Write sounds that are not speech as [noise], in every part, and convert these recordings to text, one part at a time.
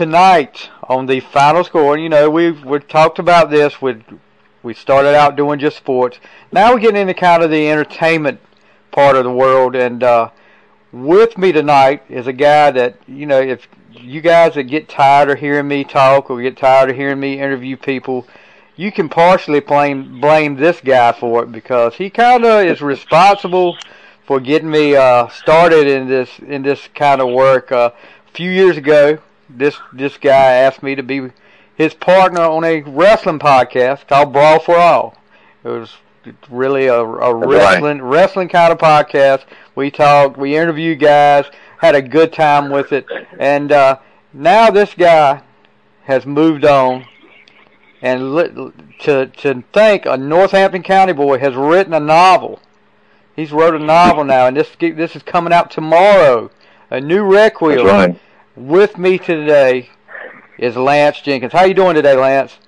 tonight on the final score, and you know, we've we talked about this. We we started out doing just sports. Now we're getting into kind of the entertainment part of the world, and uh, with me tonight is a guy that you know, if you guys that get tired of hearing me talk or get tired of hearing me interview people, you can partially blame blame this guy for it because he kind of is responsible for getting me uh, started in this in this kind of work. Uh, a few years ago, this this guy asked me to be his partner on a wrestling podcast called Brawl for All. It was really a, a wrestling right. wrestling kind of podcast. We talked, we interviewed guys, had a good time with it, and uh, now this guy has moved on and to to think a Northampton County boy has written a novel. He's wrote a novel now, and this this is coming out tomorrow. A new Requiem. Right. With me today is Lance Jenkins. How you doing today, Lance?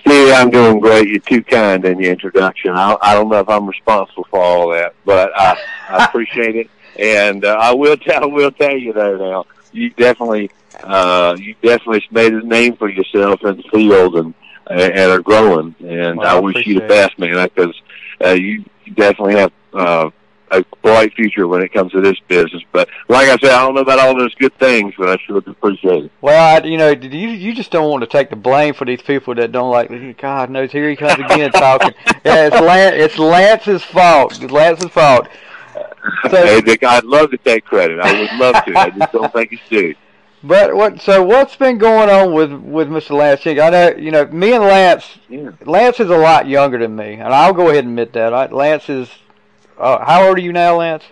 Steve, I'm doing great. You're too kind in your introduction. I, I don't know if I'm responsible for all that, but I, I [laughs] appreciate it. And uh, I will tell, I will tell you though now, you definitely uh, you definitely made a name for yourself in the field and and are growing. And well, I wish you the best, man, because uh, you definitely have uh, a bright future when it comes to this business. But like I said, I don't know about all those good things, but I sure appreciate it. Well, I, you know, you you just don't want to take the blame for these people that don't like. God knows, here he comes again talking. [laughs] yeah, it's Lance. It's Lance's fault. It's Lance's fault. Uh, so, hey, Dick, I'd love to take credit. I would love to. I just don't think it's due. [laughs] But what? So what's been going on with with Mr. Lance? I know you know me and Lance. Yeah. Lance is a lot younger than me, and I'll go ahead and admit that. I, Lance is. Uh, how old are you now, Lance?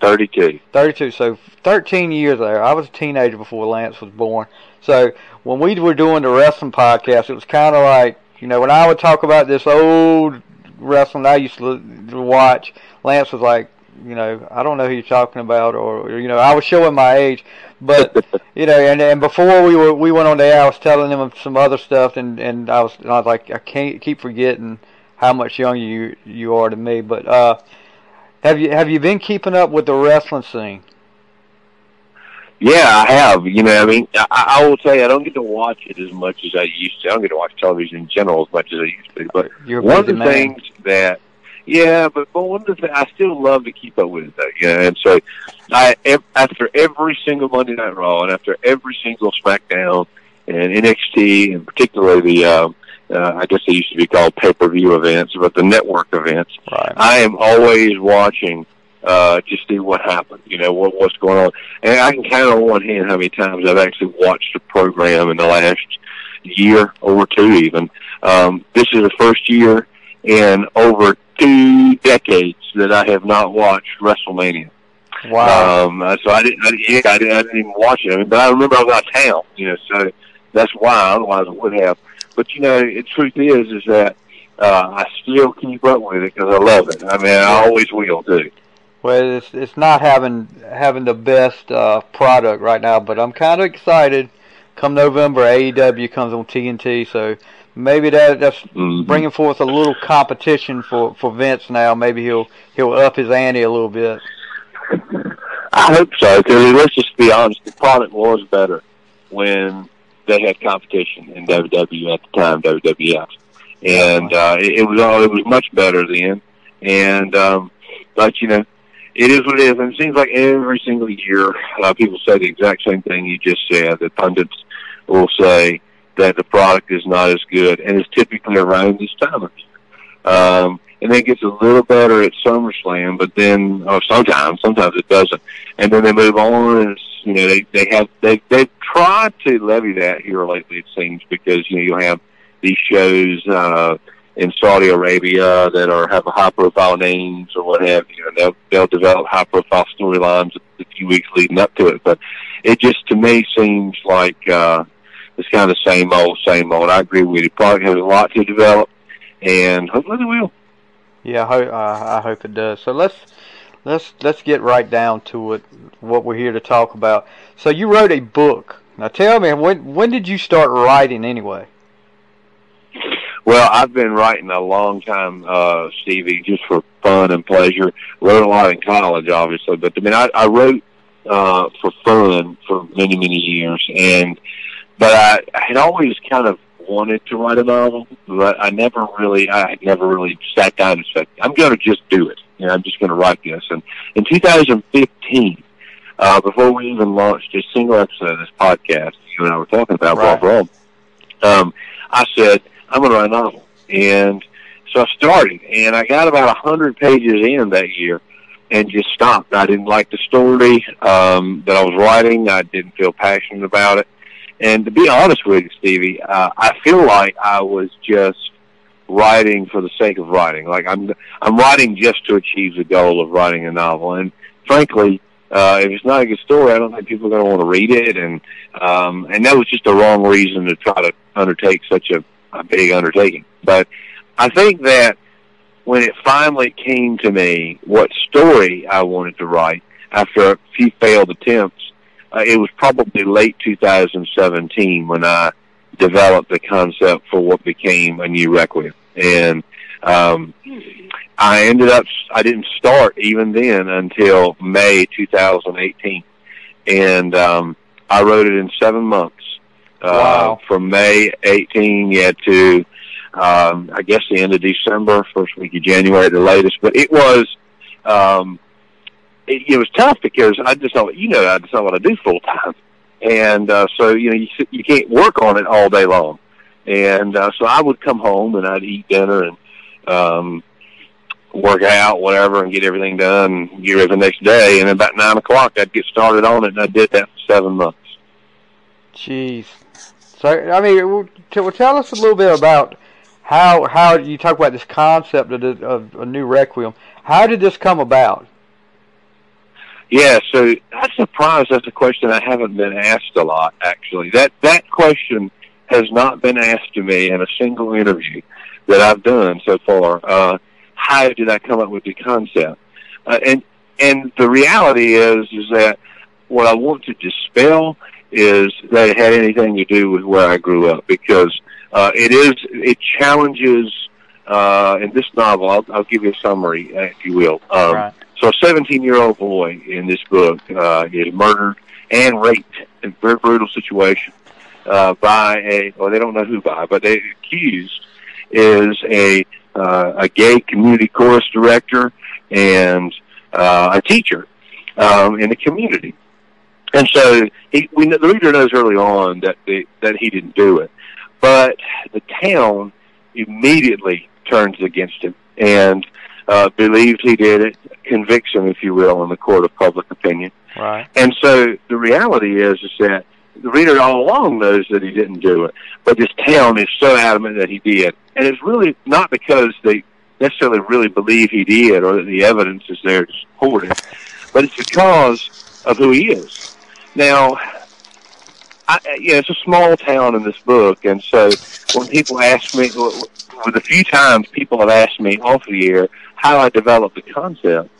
Thirty-two. Thirty-two. So thirteen years there. I was a teenager before Lance was born. So when we were doing the wrestling podcast, it was kind of like you know when I would talk about this old wrestling I used to watch. Lance was like, you know, I don't know who you're talking about, or, or you know, I was showing my age, but [laughs] you know, and and before we were we went on the air, I was telling him some other stuff, and and I was and I was like, I can't keep forgetting how much younger you you are to me, but uh, have you have you been keeping up with the wrestling scene? Yeah, I have. You know, I mean, I, I will tell you, I don't get to watch it as much as I used to. I don't get to watch television in general as much as I used to. But You're one of the man. things that yeah, but but one of the things I still love to keep up with it though, you know, and so I after every single Monday Night Raw and after every single SmackDown and NXT and particularly the um, uh, I guess they used to be called pay per view events, but the network events, Right. I am always watching uh, to see what happened, you know, what what's going on, and I can count on one hand how many times I've actually watched a program in the last year or two, even. Um, this is the first year in over two decades that I have not watched WrestleMania. Wow. Um, uh, so I didn't, I, didn't- yeah, I didn't, I didn't even watch it. I mean, but I remember I was out of town, you know, so that's why. Otherwise, I would have. But you know, the truth is, is that uh, I still keep up with it because I love it. I mean, I always will too. Well, it's it's not having having the best uh, product right now, but I'm kind of excited. Come November, AEW comes on TNT, so maybe that that's Mhm. bringing forth a little competition for for Vince now. Maybe he'll he'll up his ante a little bit. I hope so. Because let's just be honest, the product was better when they had competition in WWE at the time, WWF, and uh, it, it was all it was much better then. And um, but you know, it is what it is, and it seems like every single year uh, people say the exact same thing you just said. The pundits will say that the product is not as good, and it's typically around these times. Um, and then it gets a little better at SummerSlam, but then, or sometimes, sometimes it doesn't. And then they move on, and it's, you know, they they have they they've tried to levy that here lately. It seems because you know you have these shows uh, in Saudi Arabia that are have a high profile names or what have you. And they'll they'll develop high profile storylines a few weeks leading up to it. But it just to me seems like uh, it's kind of the same old, same old. I agree with you. Probably has a lot to develop, and hopefully they will. Yeah, I, ho- uh, I hope it does. So let's let's let's get right down to it. What we're here to talk about. So you wrote a book. Now tell me when when did you start writing anyway? Well, I've been writing a long time, uh, Stevie, just for fun and pleasure. Wrote a lot in college, obviously, but I mean, I, I wrote uh, for fun for many many years, and but I, I had always kind of wanted to write a novel, but I never really I had never really sat down and said I'm going to just do it. You know, I'm just going to write this. And in 2015, uh, before we even launched a single episode of this podcast, you and I were talking about Right. Bob Rob, um, I said I'm going to write a novel, and so I started, and I got about a hundred pages in that year, and just stopped. I didn't like the story um, that I was writing. I didn't feel passionate about it, and to be honest with you, Stevie, uh, I feel like I was just writing for the sake of writing. Like I'm, I'm writing just to achieve the goal of writing a novel, and frankly. Uh, if it's not a good story, I don't think people are going to want to read it, and um, and that was just the wrong reason to try to undertake such a, a big undertaking. But I think that when it finally came to me what story I wanted to write after a few failed attempts, uh, it was probably late 2017 when I developed the concept for what became a new Requiem. And um, I ended up, I didn't start even then until May 2018. And um, I wrote it in seven months. Uh, Wow. From May 18, yeah, to um, I guess the end of December, first week of January at the latest. But it was, um, it, it was tough because I just don't, you know, I just don't want to do full time, and uh, so you know, you you can't work on it all day long, and uh, so I would come home and I'd eat dinner and um, work out, whatever, and get everything done, get ready for the next day, and about nine o'clock I'd get started on it, and I did that for seven months. Jeez. So I mean, w- t- well, tell us a little bit about how how you talk about this concept of, the, of a new requiem. How did this come about? Yeah, so I'm surprised that's a question I haven't been asked a lot. Actually, that that question has not been asked to me in a single interview that I've done so far. Uh, how did I come up with the concept? Uh, and and the reality is is that what I want to dispel is that it had anything to do with where I grew up because uh, it is it challenges uh, in this novel. I'll, I'll give you a summary, uh, if you will. Um, right. So a 17 year old boy in this book uh, is murdered and raped in a very brutal situation uh, by a, well, they don't know who by, but the accused is a, uh, a gay community chorus director and uh, a teacher um, in the community. And so he, we, know- the reader knows early on that the, that he didn't do it, but the town immediately turns against him and uh, believes he did it, conviction, if you will, in the court of public opinion. Right. And so the reality is, is that the reader all along knows that he didn't do it, but this town is so adamant that he did, and it's really not because they necessarily really believe he did or that the evidence is there to support it, but it's because of who he is. Now, I, yeah, it's a small town in this book, and so when people ask me, with the few times people have asked me off the air how I developed the concept,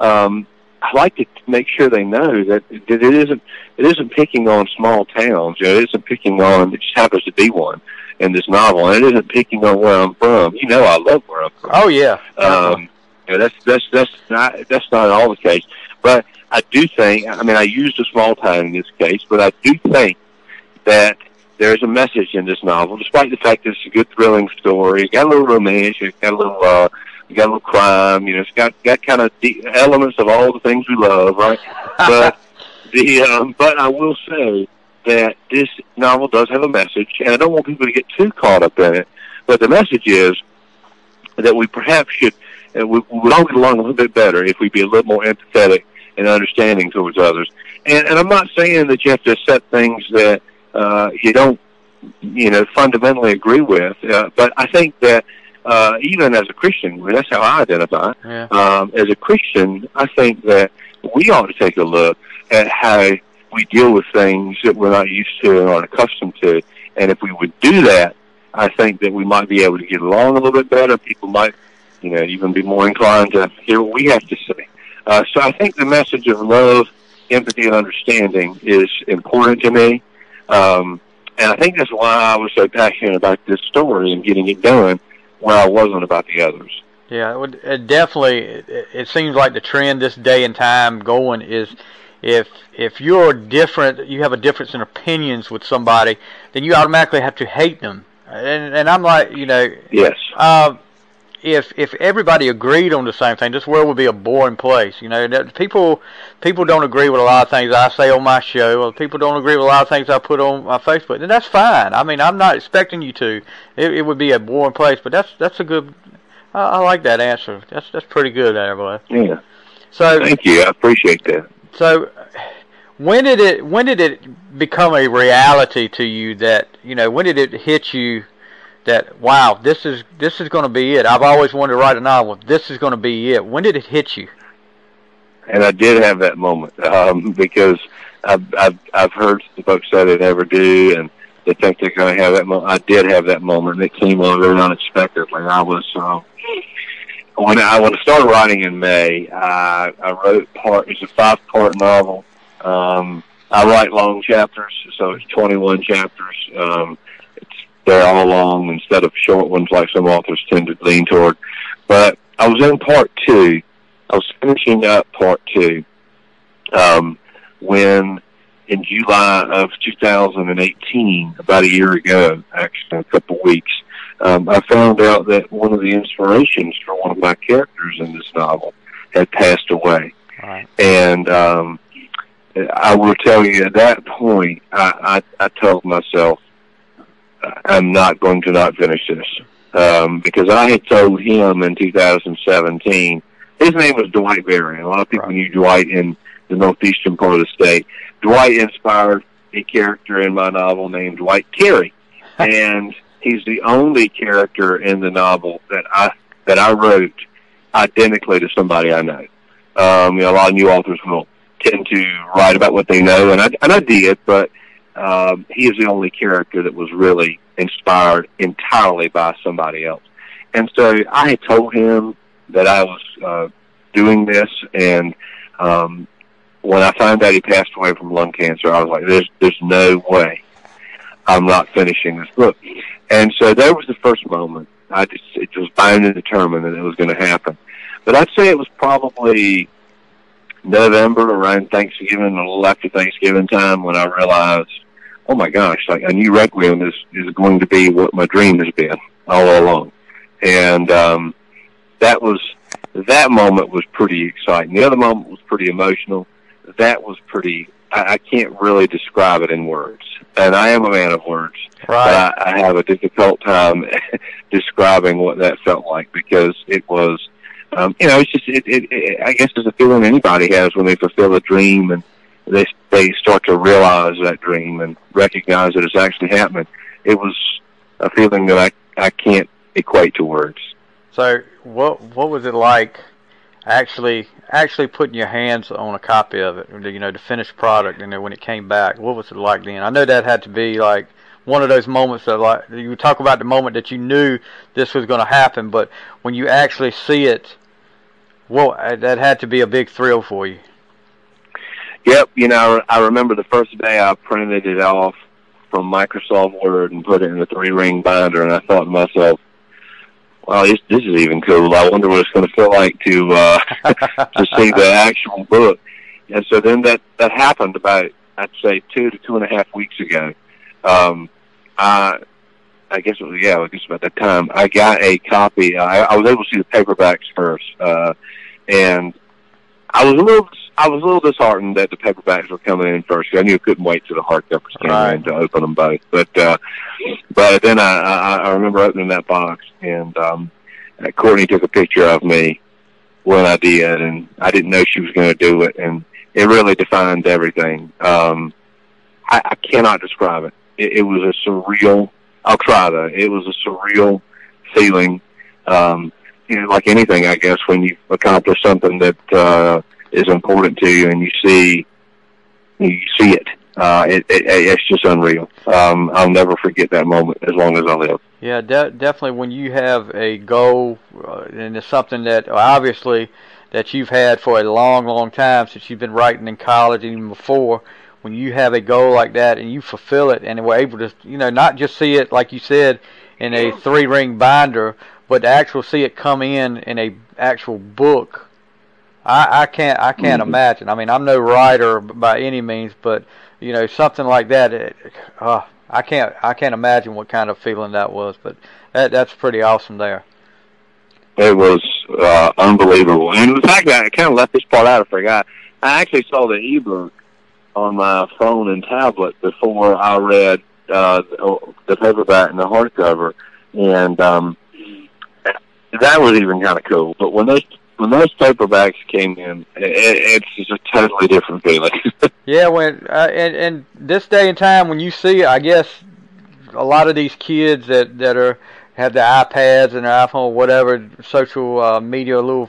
um, I like to make sure they know that, that it isn't it isn't picking on small towns. You know, it isn't picking on. It just happens to be one in this novel, and it isn't picking on where I'm from. You know, I love where I'm from. Oh yeah. Um, you know, that's that's that's not that's not all the case. But I do think. I mean, I used a small town in this case, but I do think that there is a message in this novel, despite the fact that it's a good thrilling story. It's got a little romance. It's got a little. uh it's got a little crime, you know. It's got got kind of the elements of all the things we love, right? [laughs] But the um, but I will say that this novel does have a message, and I don't want people to get too caught up in it. But the message is that we perhaps should uh, we, we would all get along a little bit better if we'd be a little more empathetic and understanding towards others. And, and I'm not saying that you have to accept things that uh, you don't, you know, fundamentally agree with. Uh, but I think that uh, even as a Christian, well, that's how I identify. yeah. Um, as a Christian, I think that we ought to take a look at how we deal with things that we're not used to and aren't accustomed to. And if we would do that, I think that we might be able to get along a little bit better. People might, you know, even be more inclined to hear what we have to say. Uh, so I think the message of love, empathy, and understanding is important to me. Um, and I think that's why I was so passionate about this story and getting it done where I wasn't about the others. Yeah, it, would, it definitely. It, it seems like the trend this day and time going is if if you're different, you have a difference in opinions with somebody, then you automatically have to hate them. And and I'm like, you know, yes. Uh, if if everybody agreed on the same thing, this world would be a boring place. You know, people people don't agree with a lot of things I say on my show, or people don't agree with a lot of things I put on my Facebook, and that's fine. I mean, I'm not expecting you to. It, it would be a boring place, but that's that's a good. I, I like that answer. That's that's pretty good, there, Yeah. So thank you. I appreciate that. So when did it when did it become a reality to you that you know when did it hit you that wow this is this is going to be it i've always wanted to write a novel this is going to be it when did it hit you and i did have that moment um, because i've i've i've heard folks say they never do and they think they're going to have that moment i did have that moment and it came on very unexpectedly i was um when I when I started writing in May, I, I wrote part. It's a five part novel. Um, I write long chapters, so it's 21 chapters. Um, they're all long instead of short ones like some authors tend to lean toward. But I was in part two. I was finishing up part two um, when in July of 2018, about a year ago, actually a couple of weeks, um, I found out that one of the inspirations for one of my characters in this novel had passed away. Right. And um, I will tell you at that point, I, I, I told myself, I'm not going to not finish this. Um, because I had told him in 2017, his name was Dwight Berry. A lot of people right. knew Dwight in the northeastern part of the state. Dwight inspired a character in my novel named Dwight Carey. [laughs] and he's the only character in the novel that I, that I wrote identically to somebody I know. Um, you know, a lot of new authors will tend to write about what they know, and I, and I did, but um, he is the only character that was really inspired entirely by somebody else. And so I had told him that I was uh, doing this, and um, when I found out he passed away from lung cancer, I was like, "There's, there's no way I'm not finishing this book." And so that was the first moment. I just it was bound and determined that it was going to happen. But I'd say it was probably November around Thanksgiving, a little after Thanksgiving time, when I realized oh my gosh, like a new Requiem is, is going to be what my dream has been all along. And, um, that was, that moment was pretty exciting. The other moment was pretty emotional. That was pretty, I, I can't really describe it in words. And I am a man of words. Right. But I, I have a difficult time [laughs] describing what that felt like because it was, um, you know, it's just, it, it, it, I guess it's a feeling anybody has when they fulfill a dream and they they start to realize that dream and recognize that it's actually happening. It was a feeling that I I can't equate to words. So what what was it like actually actually putting your hands on a copy of it, you know, the finished product, and then when it came back, what was it like then? I know that had to be like one of those moments that like you talk about the moment that you knew this was going to happen, but when you actually see it, well, that had to be a big thrill for you. Yep, you know, I remember the first day I printed it off from Microsoft Word and put it in a three ring binder, and I thought to myself, "Wow, this, this is even cool. I wonder what it's going to feel like to uh, [laughs] to see the actual book." And so then that that happened about I'd say two to two and a half weeks ago. Um, I I guess it was yeah, I guess about that time I got a copy. I, I was able to see the paperbacks first, uh, and I was a little I was a little disheartened that the paperbacks were coming in first. I knew I couldn't wait till the hardcovers came right. in to open them both. But uh, but then I, I I remember opening that box and um, Courtney took a picture of me when I did, and I didn't know she was going to do it, and it really defined everything. Um, I, I cannot describe it. it. It was a surreal. I'll try though. It was a surreal feeling. Um, you know, like anything, I guess, when you accomplish something that uh, is important to you and you see you see it. Uh, it, it it's just unreal. Um, I'll never forget that moment as long as I live. Yeah, de- definitely. When you have a goal, uh, and it's something that obviously that you've had for a long, long time since you've been writing in college, and even before. When you have a goal like that and you fulfill it, and we're able to, you know, not just see it like you said in a three ring binder, but to actually see it come in in a actual book I, I can't I can't Mhm. imagine. I mean, I'm no writer by any means, but you know, something like that. It, uh, I can't I can't imagine what kind of feeling that was. But that that's pretty awesome there. It was uh, unbelievable. And the fact that I kind of left this part out, I forgot. I actually saw the ebook on my phone and tablet before I read uh, the, paperback and the hardcover, and um, that was even kind of cool. But when those when those paperbacks came in, it, it's just a totally different feeling. [laughs] Yeah, when uh, and and this day and time when you see, I guess a lot of these kids that that are have the iPads and their iPhone, whatever social uh, media little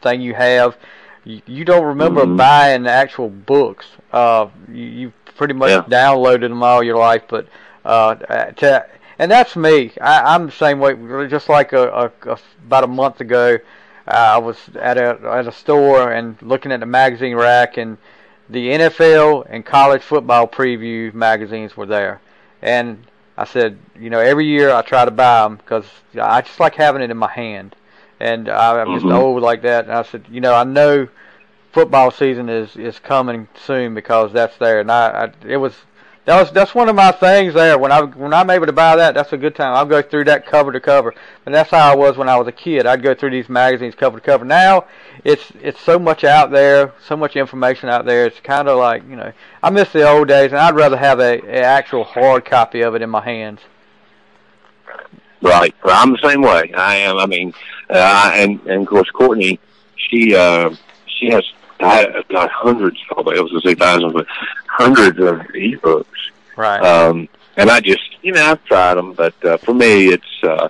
thing you have, you, you don't remember Mhm. buying the actual books. Uh, you, you pretty much Yeah. downloaded them all your life, but uh, to and that's me. I, I'm the same way. Just like a, a, a about a month ago, uh, I was at a at a store and looking at the magazine rack, and the NFL and college football preview magazines were there, and I said, you know, every year I try to buy them because I just like having it in my hand, and I, I'm just Mhm. old like that. And I said, you know, I know football season is is coming soon because that's there, and I, I it was that was that's one of my things there. When I when I'm able to buy that, that's a good time. I'll go through that cover to cover, and that's how I was when I was a kid. I'd go through these magazines cover to cover. Now it's it's so much out there, so much information out there. It's kind of like you know I miss the old days, and I'd rather have a, a actual hard copy of it in my hands. Right. Well, I'm the same way. I am. I mean, uh, and and of course Courtney, she uh, she has got hundreds, probably I was gonna say thousands, but hundreds of ebooks. Right. Um, and I just, you know, I've tried them, but uh, for me, it's uh,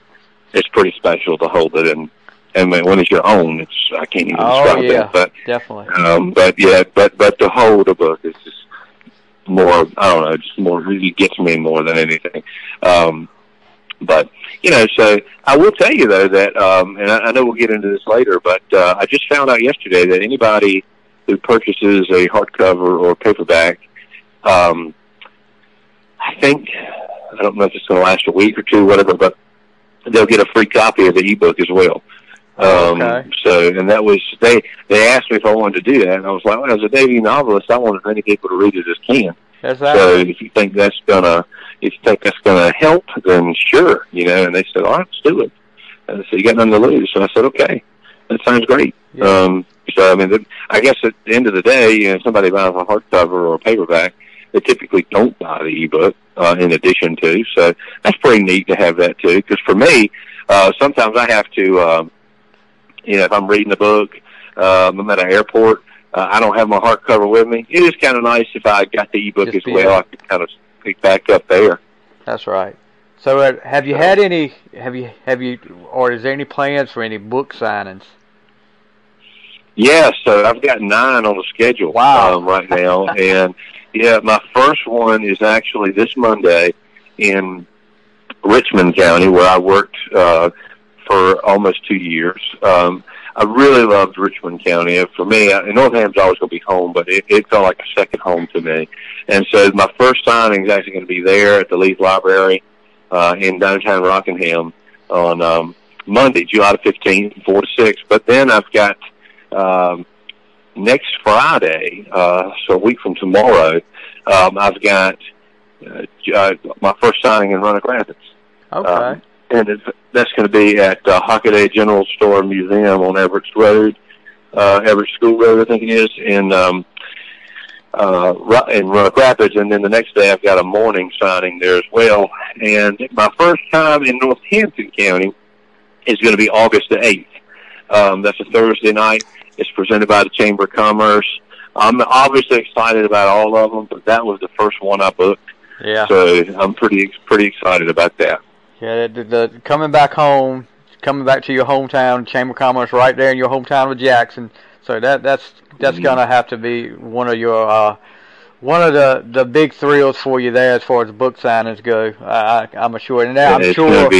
it's pretty special to hold it, and and when it's your own, it's I can't even Oh, describe yeah. it, but Definitely. um, but yeah, but but to hold a book is just more. I don't know, just more really gets me more than anything. Um, but you know, so I will tell you though that, um, and I, I know we'll get into this later, but uh, I just found out yesterday that anybody who purchases a hardcover or paperback, um, I think I don't know if it's going to last a week or two, whatever, but they'll get a free copy of the ebook as well. Um, Okay. So, and that was they. They asked me if I wanted to do that, and I was like, well, as a debut novelist, I want as many people to read it as can. There's So, if you think that's gonna, if you think that's gonna help, then sure, you know. And they said, all right, let's do it. And I said, you got nothing to lose. So I said, okay, that sounds great. Yeah. Um, so I mean, the, I guess at the end of the day, you know, somebody buys a hardcover or a paperback, they typically don't buy the ebook uh, in addition to. So that's pretty neat to have that too. Because for me, uh, sometimes I have to, um, you know, if I'm reading a book, um, I'm at an airport, uh, I don't have my hardcover with me. It is kind of nice if I got the ebook Just as well. there. I could kind of pick back up there. That's right. So, uh, have you had any? Have you have you, or is there any plans for any book signings? Yeah, so I've got nine on the schedule Wow. um, right now, [laughs] and yeah, my first one is actually this Monday in Richmond County, where I worked uh, for almost two years. Um, I really loved Richmond County. And For me, uh, Northampton's always going to be home, but it, it felt like a second home to me. And so my first signing is actually going to be there at the Leath Library uh, in downtown Rockingham on um, Monday, July the 15th, 4 to 6. But then I've got um, next Friday, uh, so a week from tomorrow, um, I've got uh, j- uh, my first signing in Roanoke Rapids. Okay. Um, and it's, that's going to be at uh, Hockaday General Store Museum on Everett Road, uh, Everett School Road, I think it is, in um, uh, in Roanoke Rapids. And then the next day, I've got a morning signing there as well. And my first time in Northampton County is going to be August the eighth. Um, that's a Thursday night. It's presented by the Chamber of Commerce. I'm obviously excited about all of them, but that was the first one I booked, yeah. so I'm pretty pretty excited about that. Yeah, the, the, the coming back home, coming back to your hometown, Chamber of Commerce, right there in your hometown of Jackson. So that that's that's Mhm. gonna have to be one of your uh, one of the the big thrills for you there as far as book signings go. I, I, I'm sure, and I'm it's sure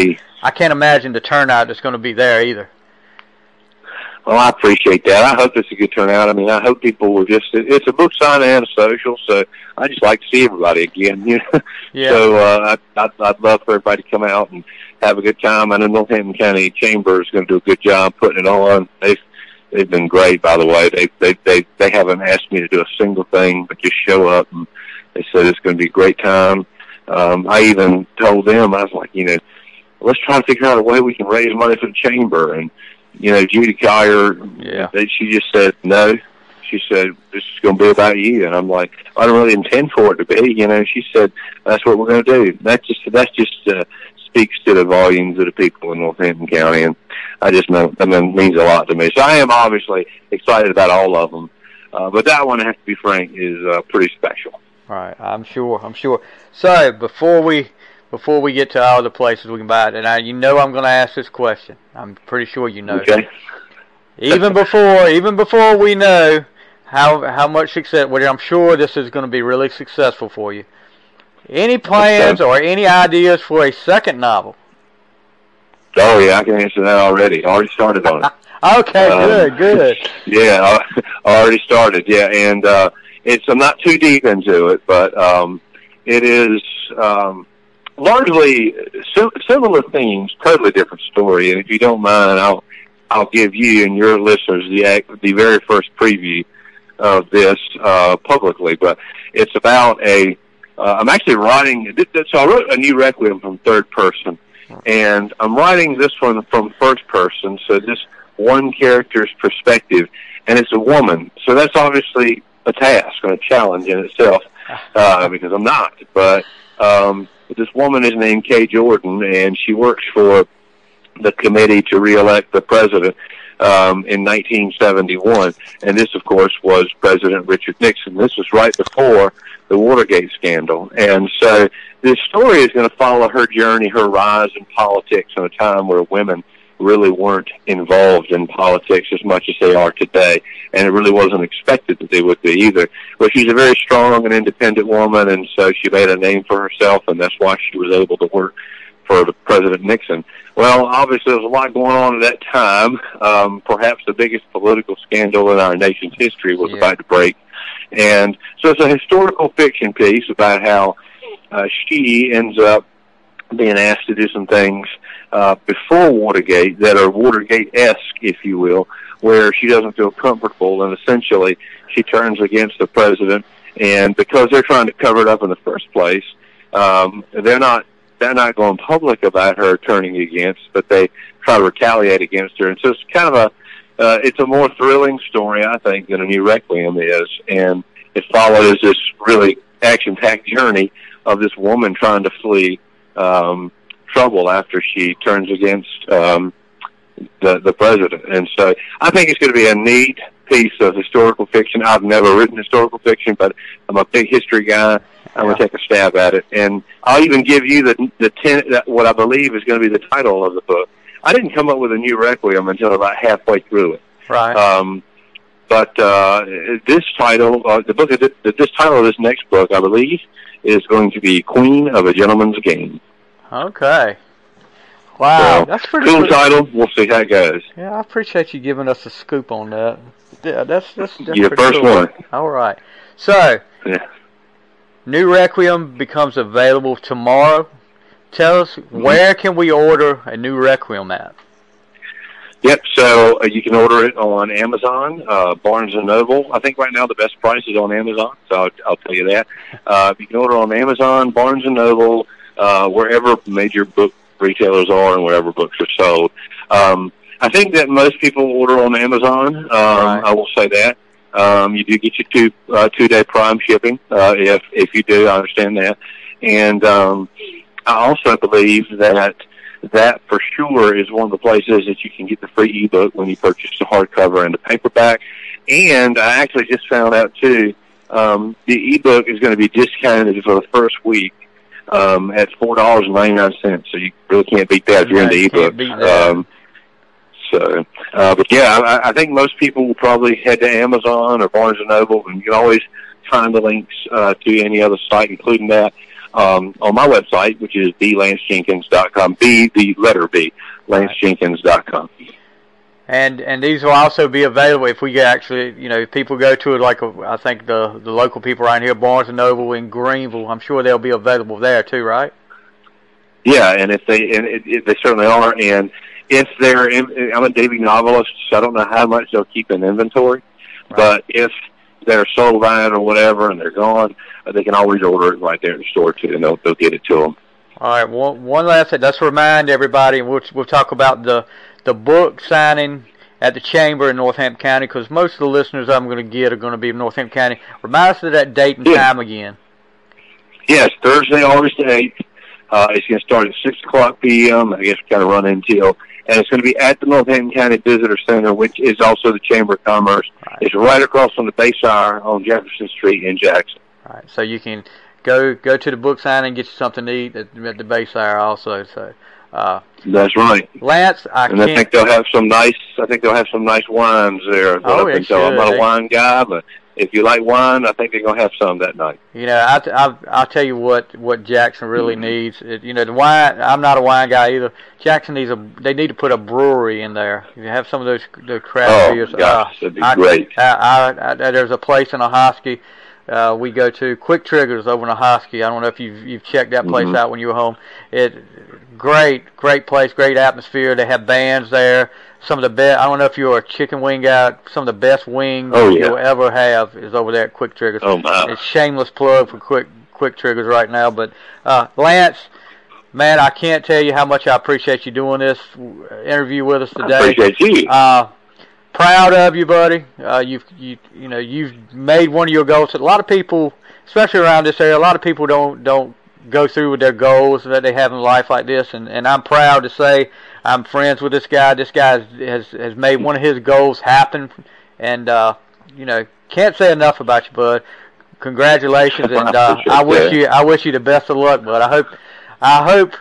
I can't imagine the turnout that's going to be there either. Well, I appreciate that. I hope it's a good turnout. I mean, I hope people will just, it's a book signing and a social, so I just like to see everybody again, [laughs] you know. Yeah. So, uh, I, I'd, I'd love for everybody to come out and have a good time. I know Northampton County Chamber is going to do a good job putting it on. They've, they've been great. By the way, they they they they haven't asked me to do a single thing, but just show up. And they said it's going to be a great time. Um, I even told them I was like, you know, let's try to figure out a way we can raise money for the chamber. And you know, Judy Collier, Yeah. she just said no. She said this is going to be about you, and I'm like, I don't really intend for it to be. You know, she said that's what we're going to do. That just that just uh, speaks to the volumes of the people in Northampton County, and I just know I mean means a lot to me. So I am obviously excited about all of them, uh, but that one, I have to be frank, is uh, pretty special. All right, I'm sure. I'm sure. So before we before we get to all the places we can buy it, and I, you know I'm going to ask this question. I'm pretty sure you know. Okay. Even [laughs] before even before we know how how much success, which I'm sure this is going to be really successful for you. Any plans or any ideas for a second novel? Oh yeah, I can answer that already. I already started on it. [laughs] Okay, Um, good, good. [laughs] yeah, I, I already started. Yeah, and uh, it's I'm not too deep into it, but um, it is um, largely similar themes, totally different story. And if you don't mind, I'll I'll give you and your listeners the the very first preview of this uh, publicly. But it's about a. Uh, I'm actually writing. So I wrote a new requiem from third person, and I'm writing this one from first person. So this one character's perspective, and it's a woman. So that's obviously a task and a challenge in itself, [laughs] uh, because I'm not. But um, this woman is named Kay Jordan, and she works for the committee to reelect the president um, in 1971. And this, of course, was President Richard Nixon. This was right before the Watergate scandal. And so this story is going to follow her journey, her rise in politics in a time where women really weren't involved in politics as much as they are today. And it really wasn't expected that they would be either. But she's a very strong and independent woman, and so she made a name for herself, and that's why she was able to work for the President Nixon. Well, obviously, there was a lot going on at that time. Um, perhaps the biggest political scandal in our nation's history was Yeah. about to break. And so it's a historical fiction piece about how uh, she ends up being asked to do some things uh, before Watergate that are Watergate-esque, if you will, where she doesn't feel comfortable, and essentially she turns against the president. And because they're trying to cover it up in the first place, um, they're not they're not going public about her turning against, but they try to retaliate against her. And so it's kind of a uh, it's a more thrilling story, I think, than a new Requiem is, and it follows this really action-packed journey of this woman trying to flee um, trouble after she turns against um, the the president. And so I think it's going to be a neat piece of historical fiction. I've never written historical fiction, but I'm a big history guy. I'm going to take a stab at it, and I'll even give you the the ten, that, what I believe is going to be the title of the book. I didn't come up with a new requiem until about halfway through it. Right. Um, but uh, this title, uh, the book, of this, this title of this next book, I believe, is going to be Queen of a Gentleman's Game. Okay. Wow, So, that's pretty Cool cool. title. We'll see how it goes. Yeah, I appreciate you giving us a scoop on that. Yeah, that's that's, that's Your first cool. one. All right. So, Yeah. New Requiem becomes available tomorrow. Tell us Mm-hmm. where can we order a New Requiem at? Yep. So uh, you can order it on Amazon, uh, Barnes and Noble. I think right now the best price is on Amazon, so I'll, I'll tell you that. Uh, you can order on Amazon, Barnes and Noble, uh, wherever major book retailers are, and wherever books are sold. Um, I think that most people order on Amazon. Um, Right. I will say that. Um, you do get your two uh, two day Prime shipping. Uh, if if you do, I understand that. And um, I also believe that that for sure is one of the places that you can get the free ebook when you purchase the hardcover and the paperback. And I actually just found out too, um, the ebook is going to be discounted for the first week um, at four dollars and ninety nine cents. So you really can't beat that if you're into ebooks. Um, so, uh, but yeah, I, I think most people will probably head to Amazon or Barnes and Noble, and you can always find the links uh, to any other site, including that um, on my website, which is blancjenkins.com. B, the letter B, lancejenkins.com. And and these will also be available if we get actually, you know, if people go to it like a, I think the the local people around here, Barnes and Noble in Greenville, I'm sure they'll be available there too, right? Yeah, and if they and it, it, they certainly are, and if they're, in, I'm a Davy novelist, so I don't know how much they'll keep in inventory. Right. But if they're sold out or whatever and they're gone, uh, they can always order it right there in the store too, and they'll they'll get it to them. All right, one one last thing. Let's remind everybody, we'll we'll talk about the the book signing at the chamber in Northampton County because most of the listeners I'm going to get are going to be in Northampton County. Remind us of that date and yeah. time again. Yes, Thursday, August 8th. Uh, it's going to start at 6 o'clock p.m. I guess kind of run until. And it's going to be at the Northampton County Visitor Center, which is also the Chamber of Commerce. Right. It's right across from the Bayshire on Jefferson Street in Jackson. All right, so you can go go to the book signing and get you something to eat at, at the Bayshire also. So uh, That's right. Lance, I and I think they'll have some nice. I think they'll have some nice wines there. Oh, I think so. I'm not a wine guy, but if you like wine, I think they're gonna have some that night. You know, I, I I'll tell you what what Jackson really mm-hmm. needs. It, you know, the wine. I'm not a wine guy either. Jackson needs a. They need to put a brewery in there. You have some of those the craft oh, beers. Gosh, uh, that'd be I, great. I, I, I, there's a place in a Ahoskie uh, we go to Quick Triggers over in Ahoskie. I don't know if you've you've checked that place mm-hmm. out when you were home. It great, great place, great atmosphere. They have bands there. Some of the best. I don't know if you're a chicken wing guy. Some of the best wings oh, yeah. you'll ever have is over there at Quick Triggers. Oh my! It's shameless plug for Quick Quick Triggers right now. But uh, Lance, man, I can't tell you how much I appreciate you doing this interview with us today. I appreciate you. Uh, proud of you, buddy. Uh, you've you you know you've made one of your goals. A lot of people, especially around this area, a lot of people don't don't go through with their goals that they have in life like this. And and I'm proud to say I'm friends with this guy. This guy has has made one of his goals happen, and uh, you know can't say enough about you, bud. Congratulations, [laughs] and uh, I wish you I wish you the best of luck, bud. I hope I hope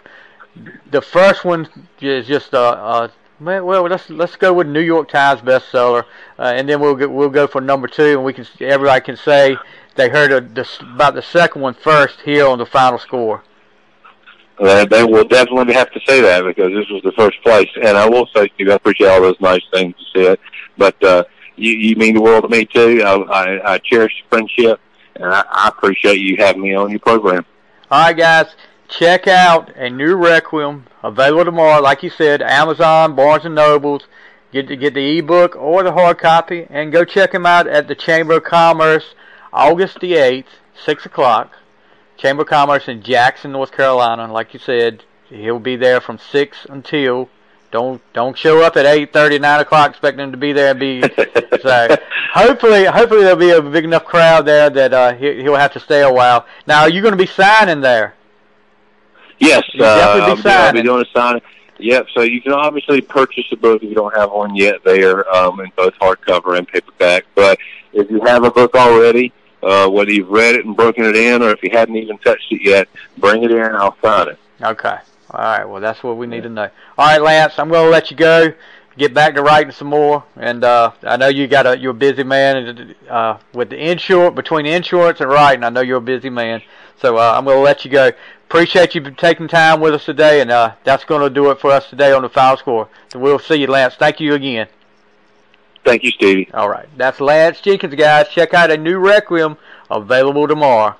the first one is just a, a well, let's let's go with New York Times bestseller, uh, and then we'll get, we'll go for number two, and we can everybody can say they heard about the second one first here on the final score. Uh, they will definitely have to say that because this was the first place, and I will say to you, I appreciate all those nice things you said, but uh, you, you mean the world to me too. I, I, I cherish friendship, and I, I appreciate you having me on your program. All right, guys check out a new Requiem available tomorrow. Like you said, Amazon, Barnes and Nobles. Get to get the ebook or the hard copy, and go check him out at the Chamber of Commerce, August the eighth, six o'clock. Chamber of Commerce in Jackson, North Carolina. Like you said, he'll be there from six until. Don't don't show up at eight thirty, nine o'clock expecting him to be there and be. [laughs] so hopefully, hopefully there'll be a big enough crowd there that uh, he, he'll have to stay a while. Now, are you going to be signing there? Yes, uh, I'll, be, I'll be doing a signing. Yep. So you can obviously purchase the book if you don't have one yet there um, in both hardcover and paperback. But if you have a book already, uh, whether you've read it and broken it in, or if you hadn't even touched it yet, bring it in. I'll sign it. Okay. All right. Well, that's what we need to know. All right, Lance. I'm going to let you go. Get back to writing some more, and uh, I know you got a you're a busy man, and uh, with the insurance between insurance and writing, I know you're a busy man. So uh, I'm going to let you go appreciate you taking time with us today, and uh, that's going to do it for us today on the Final Score. And we'll see you, Lance. Thank you again. Thank you, Stevie. All right. That's Lance Jenkins, guys. Check out a new Requiem available tomorrow.